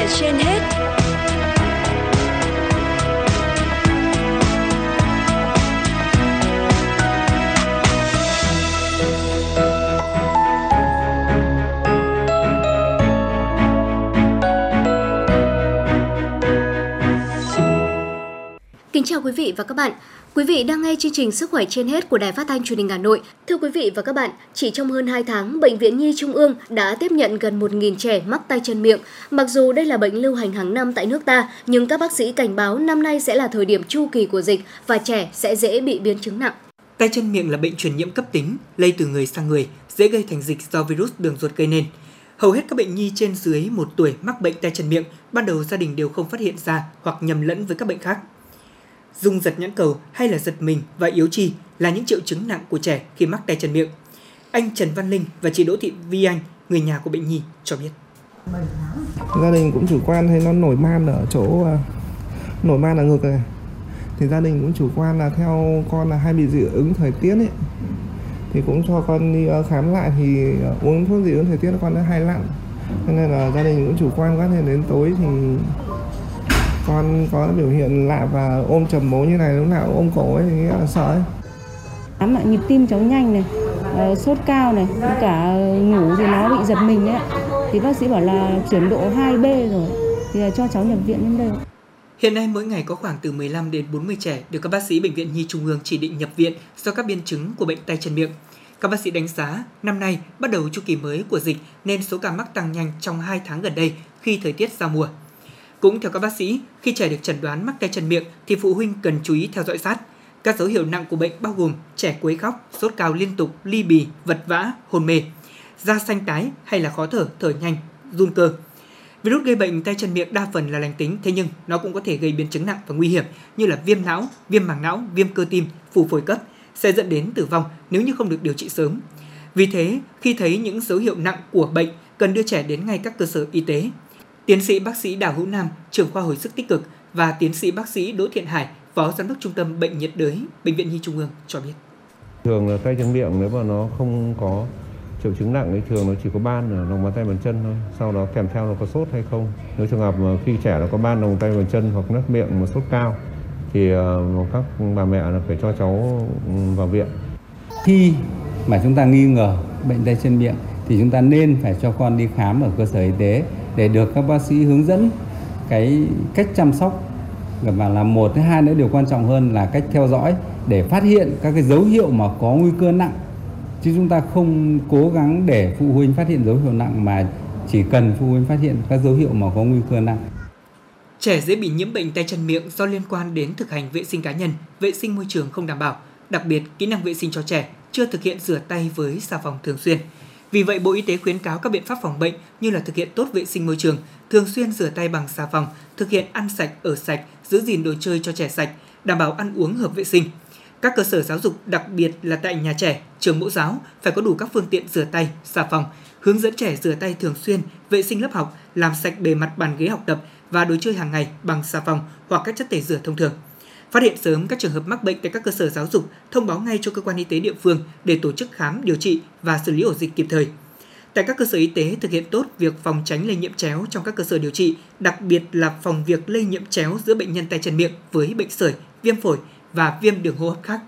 là trên hết. Kính chào quý vị và các bạn. Quý vị đang nghe chương trình Sức khỏe trên hết của Đài Phát thanh Truyền hình Hà Nội. Thưa quý vị và các bạn, chỉ trong hơn 2 tháng, Bệnh viện Nhi Trung ương đã tiếp nhận gần 1.000 trẻ mắc tay chân miệng. Mặc dù đây là bệnh lưu hành hàng năm tại nước ta, nhưng các bác sĩ cảnh báo năm nay sẽ là thời điểm chu kỳ của dịch và trẻ sẽ dễ bị biến chứng nặng. Tay chân miệng là bệnh truyền nhiễm cấp tính, lây từ người sang người, dễ gây thành dịch do virus đường ruột gây nên. Hầu hết các bệnh nhi trên dưới 1 tuổi mắc bệnh tay chân miệng, ban đầu gia đình đều không phát hiện ra hoặc nhầm lẫn với các bệnh khác. Dung giật nhãn cầu hay là giật mình và yếu trì là những triệu chứng nặng của trẻ khi mắc tay chân miệng. Anh Trần Văn Linh và chị Đỗ Thị Vi Anh, người nhà của bệnh nhi cho biết. gia đình cũng chủ quan thấy nó nổi man ở chỗ à, nổi man ở ngực này thì gia đình cũng chủ quan là theo con là hay bị dị ứng thời tiết ấy thì cũng cho con đi ờ, khám lại thì ờ, uống thuốc dị ứng thời tiết con đã hay lặn cho nên là gia đình cũng chủ quan quá nên đến tối thì con có biểu hiện lạ và ôm chầm bố như này lúc nào cũng ôm cổ ấy thì là sợ ấy. Ám lại nhịp tim cháu nhanh này, ờ, sốt cao này, cả ngủ thì nó bị giật mình ấy. ạ. Thì bác sĩ bảo là chuyển độ 2B rồi, thì là cho cháu nhập viện đến đây. Hiện nay mỗi ngày có khoảng từ 15 đến 40 trẻ được các bác sĩ bệnh viện Nhi Trung ương chỉ định nhập viện do các biến chứng của bệnh tay chân miệng. Các bác sĩ đánh giá, năm nay bắt đầu chu kỳ mới của dịch nên số ca mắc tăng nhanh trong 2 tháng gần đây khi thời tiết giao mùa. Cũng theo các bác sĩ, khi trẻ được chẩn đoán mắc tay chân miệng thì phụ huynh cần chú ý theo dõi sát. Các dấu hiệu nặng của bệnh bao gồm trẻ quấy khóc, sốt cao liên tục, ly bì, vật vã, hôn mê, da xanh tái hay là khó thở, thở nhanh, run cơ. Virus gây bệnh tay chân miệng đa phần là lành tính, thế nhưng nó cũng có thể gây biến chứng nặng và nguy hiểm như là viêm não, viêm màng não, viêm cơ tim, phù phổi cấp sẽ dẫn đến tử vong nếu như không được điều trị sớm. Vì thế, khi thấy những dấu hiệu nặng của bệnh, cần đưa trẻ đến ngay các cơ sở y tế. Tiến sĩ bác sĩ Đào Hữu Nam, trưởng khoa hồi sức tích cực và tiến sĩ bác sĩ Đỗ Thiện Hải, phó giám đốc trung tâm bệnh nhiệt đới bệnh viện Nhi Trung ương cho biết. Thường là tay chân miệng nếu mà nó không có triệu chứng nặng thì thường nó chỉ có ban ở lòng bàn tay bàn chân thôi. Sau đó kèm theo nó có sốt hay không. Nếu trường hợp mà khi trẻ nó có ban lòng tay bàn chân hoặc nứt miệng mà sốt cao thì ờ, các bà mẹ là phải cho cháu ừ, vào viện. khi mà chúng ta nghi ngờ bệnh tay chân miệng thì chúng ta nên phải cho con đi khám ở cơ sở y tế để được các bác sĩ hướng dẫn cái cách chăm sóc. Và là một thứ hai nữa điều quan trọng hơn là cách theo dõi để phát hiện các cái dấu hiệu mà có nguy cơ nặng. Chứ chúng ta không cố gắng để phụ huynh phát hiện dấu hiệu nặng mà chỉ cần phụ huynh phát hiện các dấu hiệu mà có nguy cơ nặng. Trẻ dễ bị nhiễm bệnh tay chân miệng do liên quan đến thực hành vệ sinh cá nhân, vệ sinh môi trường không đảm bảo, đặc biệt kỹ năng vệ sinh cho trẻ chưa thực hiện rửa tay với xà phòng thường xuyên. Vì vậy, Bộ Y tế khuyến cáo các biện pháp phòng bệnh như là thực hiện tốt vệ sinh môi trường, thường xuyên rửa tay bằng xà phòng, thực hiện ăn sạch, ở sạch, giữ gìn đồ chơi cho trẻ sạch, đảm bảo ăn uống hợp vệ sinh. Các cơ sở giáo dục, đặc biệt là tại nhà trẻ, trường mẫu giáo phải có đủ các phương tiện rửa tay, xà phòng, hướng dẫn trẻ rửa tay thường xuyên, vệ sinh lớp học, làm sạch bề mặt bàn ghế học tập và đồ chơi hàng ngày bằng xà phòng hoặc các chất tẩy rửa thông thường. Phát hiện sớm các trường hợp mắc bệnh tại các cơ sở giáo dục, thông báo ngay cho cơ quan y tế địa phương để tổ chức khám, điều trị và xử lý ổ dịch kịp thời. Tại các cơ sở y tế thực hiện tốt việc phòng tránh lây nhiễm chéo trong các cơ sở điều trị, đặc biệt là phòng việc lây nhiễm chéo giữa bệnh nhân tay chân miệng với bệnh sởi, viêm phổi và viêm đường hô hấp khác.